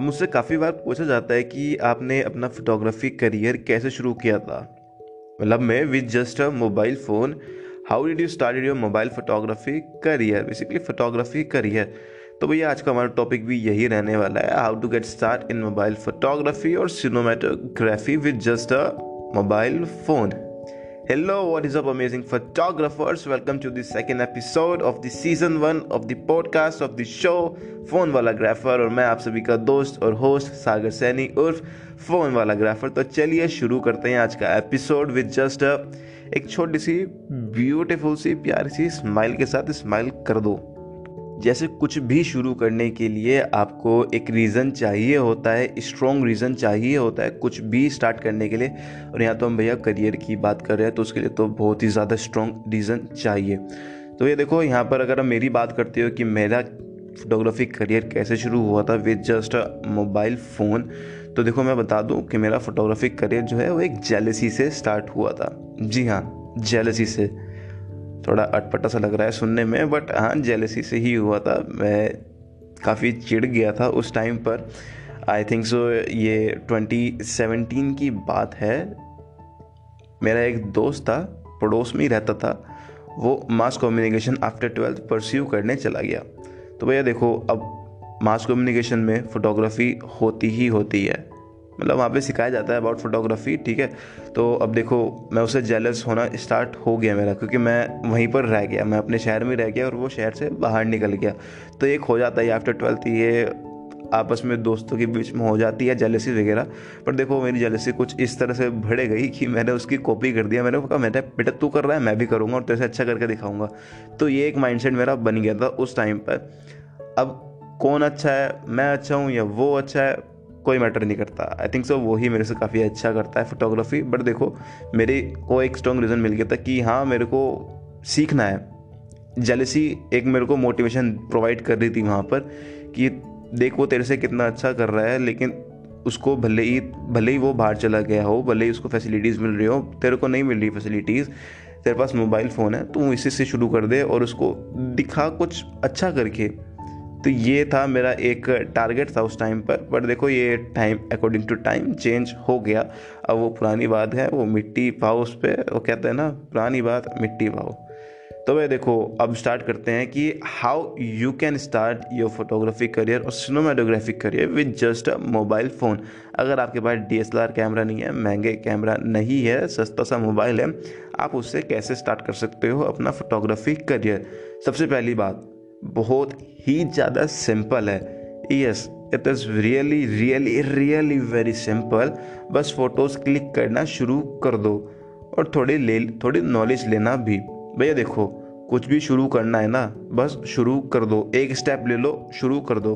मुझसे काफ़ी बार पूछा जाता है कि आपने अपना फोटोग्राफी करियर कैसे शुरू किया था? मतलब मैं with just a mobile phone how did you start your mobile photography career basically photography career तो भैया, आज का हमारा टॉपिक भी यही रहने वाला है how to get start in mobile photography और cinematography with just a mobile phone Hello, what is up, amazing photographers? Welcome to the second episode of the season one of the podcast of the show phone वाला grapher और मैं आप सभी का दोस्त और host Sagar Saini उर्फ़ फ़ोन वाला ग्राफर तो चलिए शुरू करते हैं आज का एपिसोड विद जस्ट एक छोटी सी ब्यूटीफुल सी प्यारी सी स्माइल के साथ स्माइल कर दो जैसे कुछ भी शुरू करने के लिए आपको एक रीज़न चाहिए होता है स्ट्रॉन्ग रीज़न चाहिए होता है कुछ भी स्टार्ट करने के लिए। और यहाँ तो हम भैया करियर की बात कर रहे हैं तो उसके लिए तो बहुत ही ज़्यादा स्ट्रॉन्ग रीज़न चाहिए। तो ये देखो, यहाँ पर अगर हम मेरी बात करते हो कि मेरा फोटोग्राफी करियर कैसे शुरू हुआ था विद जस्ट मोबाइल फ़ोन तो देखो मैं बता दूँ कि मेरा फोटोग्राफी करियर जो है, वो एक जेलसी से स्टार्ट हुआ था। जी हाँ जेलसी से। थोड़ा अटपटा सा लग रहा है सुनने में बट हाँ जेलसी से ही हुआ था। मैं काफ़ी चिढ़ गया था उस टाइम पर। आई थिंक सो ये 2017 की बात है। मेरा एक दोस्त था, पड़ोस में ही रहता था। वो mass communication after twelfth pursue करने चला गया। तो भैया देखो, अब मास कम्युनिकेशन में फ़ोटोग्राफी होती ही होती है। मतलब वहाँ पे सिखाया जाता है अबाउट फोटोग्राफी ठीक है? तो अब देखो, मैं उसे जेलस होना स्टार्ट हो गया मेरा, क्योंकि मैं वहीं पर रह गया, मैं अपने शहर में रह गया और वो शहर से बाहर निकल गया। तो एक हो जाता है आफ्टर ट्वेल्थ ये आपस में दोस्तों के बीच में हो जाती है जेलसी वगैरह। पर देखो, मेरी जेलसी कुछ इस तरह से बढ़ गई कि मैंने उसकी कॉपी कर दिया। मैंने कहा, मैंने बेटा, तू कर रहा है, मैं भी करूँगा और तेरे से अच्छा करके दिखाऊँगा। तो ये एक माइंडसेट मेरा बन गया था उस टाइम पर। अब कौन अच्छा है, मैं अच्छा हूँ या वो अच्छा है कोई मैटर नहीं करता। आई थिंक सो वो ही मेरे से काफ़ी अच्छा करता है फोटोग्राफी बट देखो, मेरे को एक स्ट्रॉन्ग रीज़न मिल गया था कि हाँ मेरे को सीखना है। जेलसी एक मेरे को मोटिवेशन प्रोवाइड कर रही थी वहाँ पर कि देख वो तेरे से कितना अच्छा कर रहा है, लेकिन उसको भले ही भले ही वो बाहर चला गया हो, भले ही उसको फैसिलिटीज़ मिल रही हो, तेरे को नहीं मिल रही फैसिलिटीज़ तेरे पास मोबाइल फ़ोन है, तू इसी से शुरू कर दे और उसको दिखा कुछ अच्छा करके। तो ये था मेरा एक टारगेट था उस टाइम पर बट देखो ये time according to time change हो गया। अब वो पुरानी बात है, वो मिट्टी पाओ उस पर वो कहते हैं ना, पुरानी बात, मिट्टी पाओ। तो भाई देखो, अब स्टार्ट करते हैं कि how you can start your photography career और cinematography career with just a mobile phone अगर आपके पास डीएसएलआर कैमरा नहीं है, महँगे कैमरा नहीं है, सस्ता सा मोबाइल है, आप उससे कैसे स्टार्ट कर सकते हो अपना फोटोग्राफी करियर सबसे पहली बात बहुत ही ज़्यादा सिंपल है। Yes it is really really really very simple बस फ़ोटोज़ क्लिक करना शुरू कर दो और थोड़ी ले, थोड़ी नॉलेज लेना भी। भैया देखो, कुछ भी शुरू करना है ना, बस शुरू कर दो। एक स्टेप ले लो, शुरू कर दो।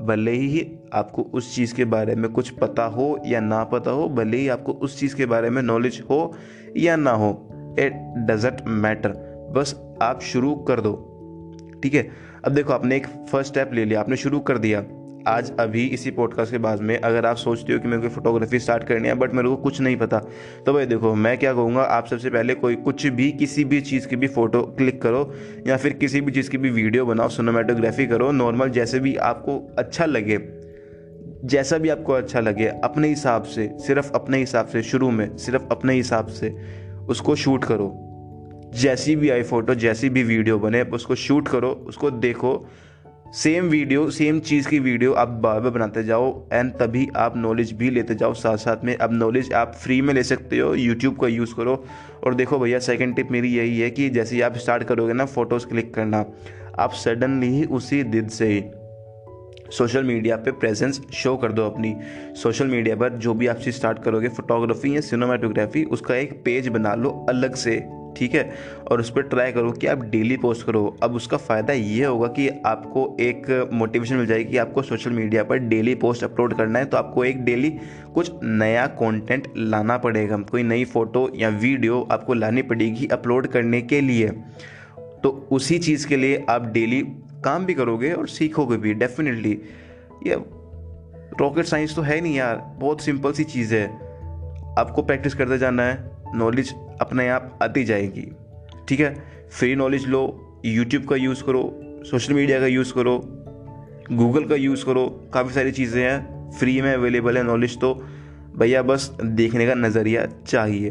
भले ही आपको उस चीज़ के बारे में कुछ पता हो या ना पता हो, भले ही आपको उस चीज़ के बारे में नॉलेज हो या ना हो इट डजेंट मैटर बस आप शुरू कर दो। ठीक है? अब देखो, आपने एक फ़र्स्ट स्टेप ले लिया, आपने शुरू कर दिया। आज अभी इसी पॉडकास्ट के बाद में अगर आप सोचते हो कि मेरे को फोटोग्राफी स्टार्ट करनी है बट मेरे को कुछ नहीं पता तो भाई देखो, मैं क्या कहूँगा, आप सबसे पहले कोई कुछ भी, किसी भी चीज़ की भी फ़ोटो क्लिक करो, या फिर किसी भी चीज़ की भी वीडियो बनाओ सोनोमेटोग्राफी करो नॉर्मल जैसे भी आपको अच्छा लगे, जैसा भी आपको अच्छा लगे, अपने हिसाब से, सिर्फ़ अपने हिसाब से, शुरू में, सिर्फ़ अपने हिसाब से, उसको शूट करो। जैसी भी आई फ़ोटो, जैसी भी वीडियो बने उसको शूट करो, उसको देखो। सेम वीडियो, सेम चीज़ की वीडियो आप बार बार बनाते जाओ एंड तभी आप नॉलेज भी लेते जाओ। साथ साथ में अब नॉलेज आप फ्री में ले सकते हो यूट्यूब का यूज़ करो। और देखो भैया सेकंड टिप मेरी यही है कि जैसे ही आप स्टार्ट करोगे ना फ़ोटोज़ क्लिक करना, आप सडनली ही उसी दिन से ही सोशल मीडिया पे प्रेजेंस शो कर दो अपनी। सोशल मीडिया पर जो भी आप चीज़ स्टार्ट करोगे फोटोग्राफी या सिनेमाटोग्राफी उसका एक पेज बना लो अलग से। ठीक है? और उस पर ट्राई करो कि आप डेली पोस्ट करो। अब उसका फ़ायदा ये होगा कि आपको एक मोटिवेशन मिल जाएगी कि आपको सोशल मीडिया पर डेली पोस्ट अपलोड करना है तो आपको एक डेली कुछ नया कंटेंट लाना पड़ेगा। कोई नई फ़ोटो या वीडियो आपको लानी पड़ेगी अपलोड करने के लिए। तो उसी चीज़ के लिए आप डेली काम भी करोगे और सीखोगे भी डेफिनेटली ये रॉकेट साइंस तो है नहीं यार, बहुत सिंपल सी चीज़ है। आपको प्रैक्टिस करते जाना है नॉलेज अपने आप आती जाएगी। ठीक है? फ्री नॉलेज लो यूट्यूब का यूज़ करो सोशल मीडिया का यूज़ करो गूगल का यूज़ करो काफ़ी सारी चीज़ें हैं। फ्री में अवेलेबल है नॉलेज तो। भैया बस देखने का नज़रिया चाहिए।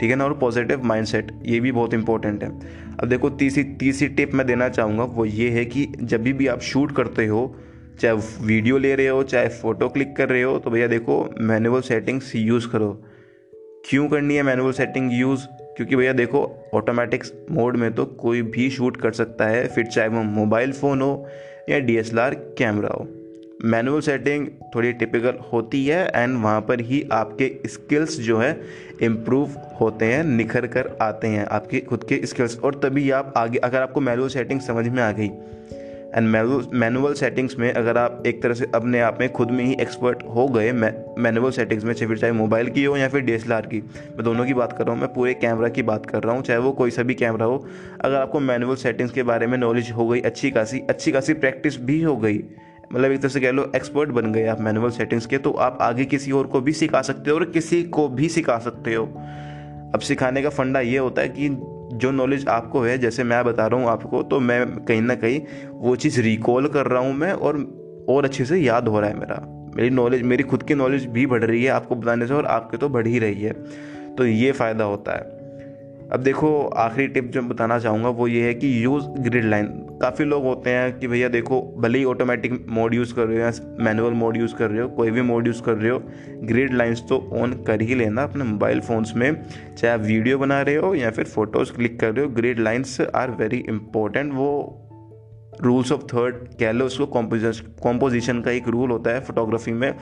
ठीक है ना? और पॉजिटिव माइंडसेट ये भी बहुत इंपॉर्टेंट है। अब देखो तीसरी तीसरी टिप मैं देना चाहूँगा वो ये है कि जब भी, भी आप शूट करते हो चाहे वीडियो ले रहे हो चाहे फ़ोटो क्लिक कर रहे हो तो भैया देखो मैनुअल सेटिंग्स यूज़ करो। क्यों करनी है मैनुअल सेटिंग यूज़ क्योंकि भैया देखो ऑटोमेटिक मोड में तो कोई भी शूट कर सकता है, फिर चाहे वो मोबाइल फ़ोन हो या डीएसएलआर कैमरा हो। मैनुअल सेटिंग थोड़ी टिपिकल होती है एंड वहाँ पर ही आपके स्किल्स जो है इम्प्रूव होते हैं, निखर कर आते हैं आपके खुद के स्किल्स और तभी आप आगे, अगर आपको मैनुअल सेटिंग समझ में आ गई एंड मैनुअल सेटिंग्स में अगर आप एक तरह से अपने आप में खुद में ही एक्सपर्ट हो गए मैनुअल सेटिंग्स में, चाहे फिर चाहे मोबाइल की हो या फिर DSLR की, मैं दोनों की बात कर रहा हूँ, मैं पूरे कैमरा की बात कर रहा हूँ, चाहे वो कोई सा भी कैमरा हो। अगर आपको मैनुअल सेटिंग्स के बारे में नॉलेज हो गई, अच्छी खासी अच्छी खासी प्रैक्टिस भी हो गई मतलब एक तरह से कह लो एक्सपर्ट बन गए आप मैनुअल सेटिंग्स के तो आप आगे किसी और को भी सिखा सकते हो और किसी को भी सिखा सकते हो। अब सिखाने का फंडा ये होता है कि जो नॉलेज आपको है, जैसे मैं बता रहा हूँ आपको तो मैं कहीं ना कहीं वो चीज़ रिकॉल कर रहा हूँ मैं और और अच्छे से याद हो रहा है मेरा। मेरी नॉलेज मेरी खुद की नॉलेज भी बढ़ रही है आपको बताने से और आपके तो बढ़ ही रही है। तो ये फ़ायदा होता है। अब देखो, आखिरी टिप जो बताना चाहूँगा वो ये है कि यूज़ ग्रिड लाइन काफ़ी लोग होते हैं कि भैया देखो, भले ही ऑटोमेटिक मोड यूज़ कर रहे हो या मैनुअल मोड यूज़ कर रहे हो, कोई भी मोड यूज़ कर रहे हो ग्रिड लाइंस तो ऑन कर ही लेना अपने मोबाइल फ़ोन्स में। चाहे आप वीडियो बना रहे हो या फिर फ़ोटोज़ क्लिक कर रहे हो grid lines are very important वो रूल्स ऑफ़ थर्ड कह लो उसको कॉम्पोजिशन का एक रूल होता है फोटोग्राफी में।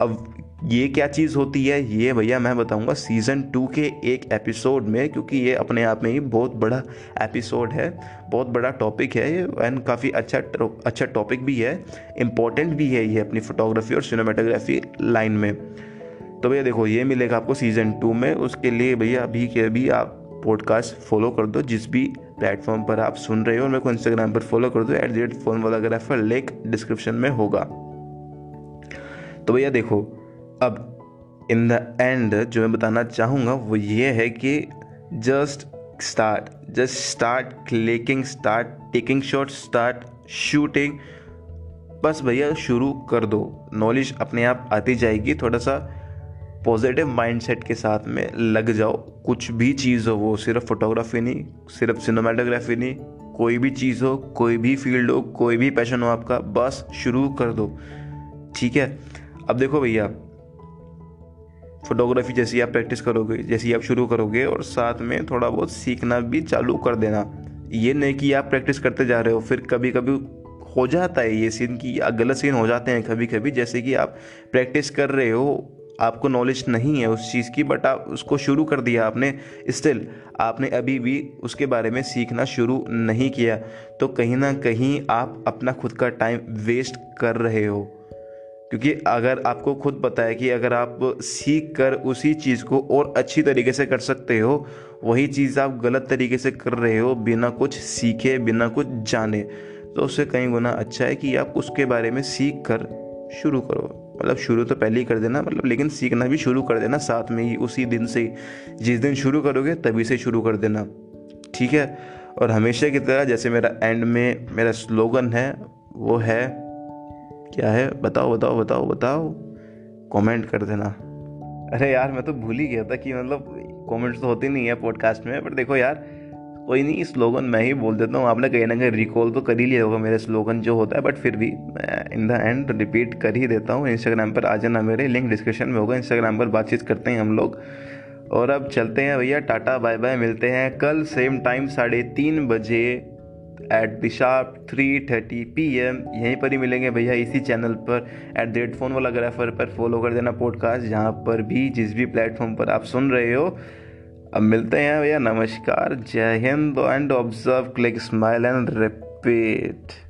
अब ये क्या चीज़ होती है? ये भैया मैं बताऊँगा सीज़न टू के एक एपिसोड में, क्योंकि ये अपने आप में ही बहुत बड़ा एपिसोड है, बहुत बड़ा टॉपिक है एंड काफ़ी अच्छा अच्छा टॉपिक भी है इंपॉर्टेंट भी है ये अपनी फोटोग्राफी और सिनेमाटोग्राफी लाइन में। तो भैया देखो, ये मिलेगा आपको सीज़न टू में, उसके लिए भैया अभी के अभी आप पॉडकास्ट फॉलो कर दो, जिस भी प्लेटफॉर्म पर आप सुन रहे हो, और मेरे को इंस्टाग्राम पर फॉलो कर दो एट द रेट फ़ोन वाला ग्राफर लिंक डिस्क्रिप्शन में होगा। तो भैया देखो, अब इन द एंड जो मैं बताना चाहूँगा वो ये है कि just start just start clicking start taking shot start shooting बस भैया शुरू कर दो। नॉलेज अपने आप आती जाएगी, थोड़ा सा पॉजिटिव माइंडसेट के साथ में लग जाओ। कुछ भी चीज़ हो, वो सिर्फ़ फोटोग्राफी नहीं, सिर्फ़ सिनेमाटोग्राफी नहीं, कोई भी चीज़ हो, कोई भी फ़ील्ड हो, कोई भी पैशन हो आपका, बस शुरू कर दो। ठीक है? अब देखो भैया फोटोग्राफी जैसी आप प्रैक्टिस करोगे, जैसी आप शुरू करोगे और साथ में थोड़ा बहुत सीखना भी चालू कर देना। ये नहीं कि आप प्रैक्टिस करते जा रहे हो, फिर कभी कभी हो जाता है ये सीन की गलत सीन हो जाते हैं कभी कभी जैसे कि आप प्रैक्टिस कर रहे हो, आपको नॉलेज नहीं है उस चीज़ की बट आप उसको शुरू कर दिया आपने। स्टिल आपने अभी भी उसके बारे में सीखना शुरू नहीं किया तो कहीं ना कहीं आप अपना खुद का टाइम वेस्ट कर रहे हो। क्योंकि अगर आपको खुद पता है कि अगर आप सीख कर उसी चीज़ को और अच्छी तरीके से कर सकते हो, वही चीज़ आप गलत तरीके से कर रहे हो, बिना कुछ सीखे, बिना कुछ जाने तो उससे कहीं गुना अच्छा है कि आप उसके बारे में सीख कर शुरू करो। मतलब शुरू तो पहले ही कर देना मतलब लेकिन सीखना भी शुरू कर देना, साथ में ही उसी दिन से जिस दिन शुरू करोगे, तभी से शुरू कर देना। ठीक है? और हमेशा की तरह, जैसे मेरा एंड में मेरा स्लोगन है, वो है क्या है? बताओ बताओ बताओ बताओ। कमेंट कर देना। अरे यार, मैं तो भूल ही गया था कि मतलब कमेंट्स तो होते नहीं है पॉडकास्ट में, पर देखो यार, कोई नहीं स्लोगन मैं ही बोल देता हूँ। आपने कहीं ना कहीं रिकॉल तो कर ही लिया होगा मेरे स्लोगन जो होता है बट फिर भी मैं इन द एंड रिपीट कर ही देता हूँ। इंस्टाग्राम पर आ जाना मेरे लिंक डिस्क्रिप्शन में होगा। इंस्टाग्राम पर बातचीत करते हैं हम लोग। और अब चलते हैं भैया, टाटा बाय बाय मिलते हैं कल सेम टाइम साढ़े तीन बजे। At the sharp three thirty P M यहीं पर ही मिलेंगे भैया इसी चैनल पर. एट द रेट फ़ोन वाला ग्राफर पर फॉलो कर देना पॉडकास्ट जहाँ पर भी जिस भी प्लेटफॉर्म पर आप सुन रहे हो. अब मिलते हैं भैया. नमस्कार. जय Hind and observe click smile and repeat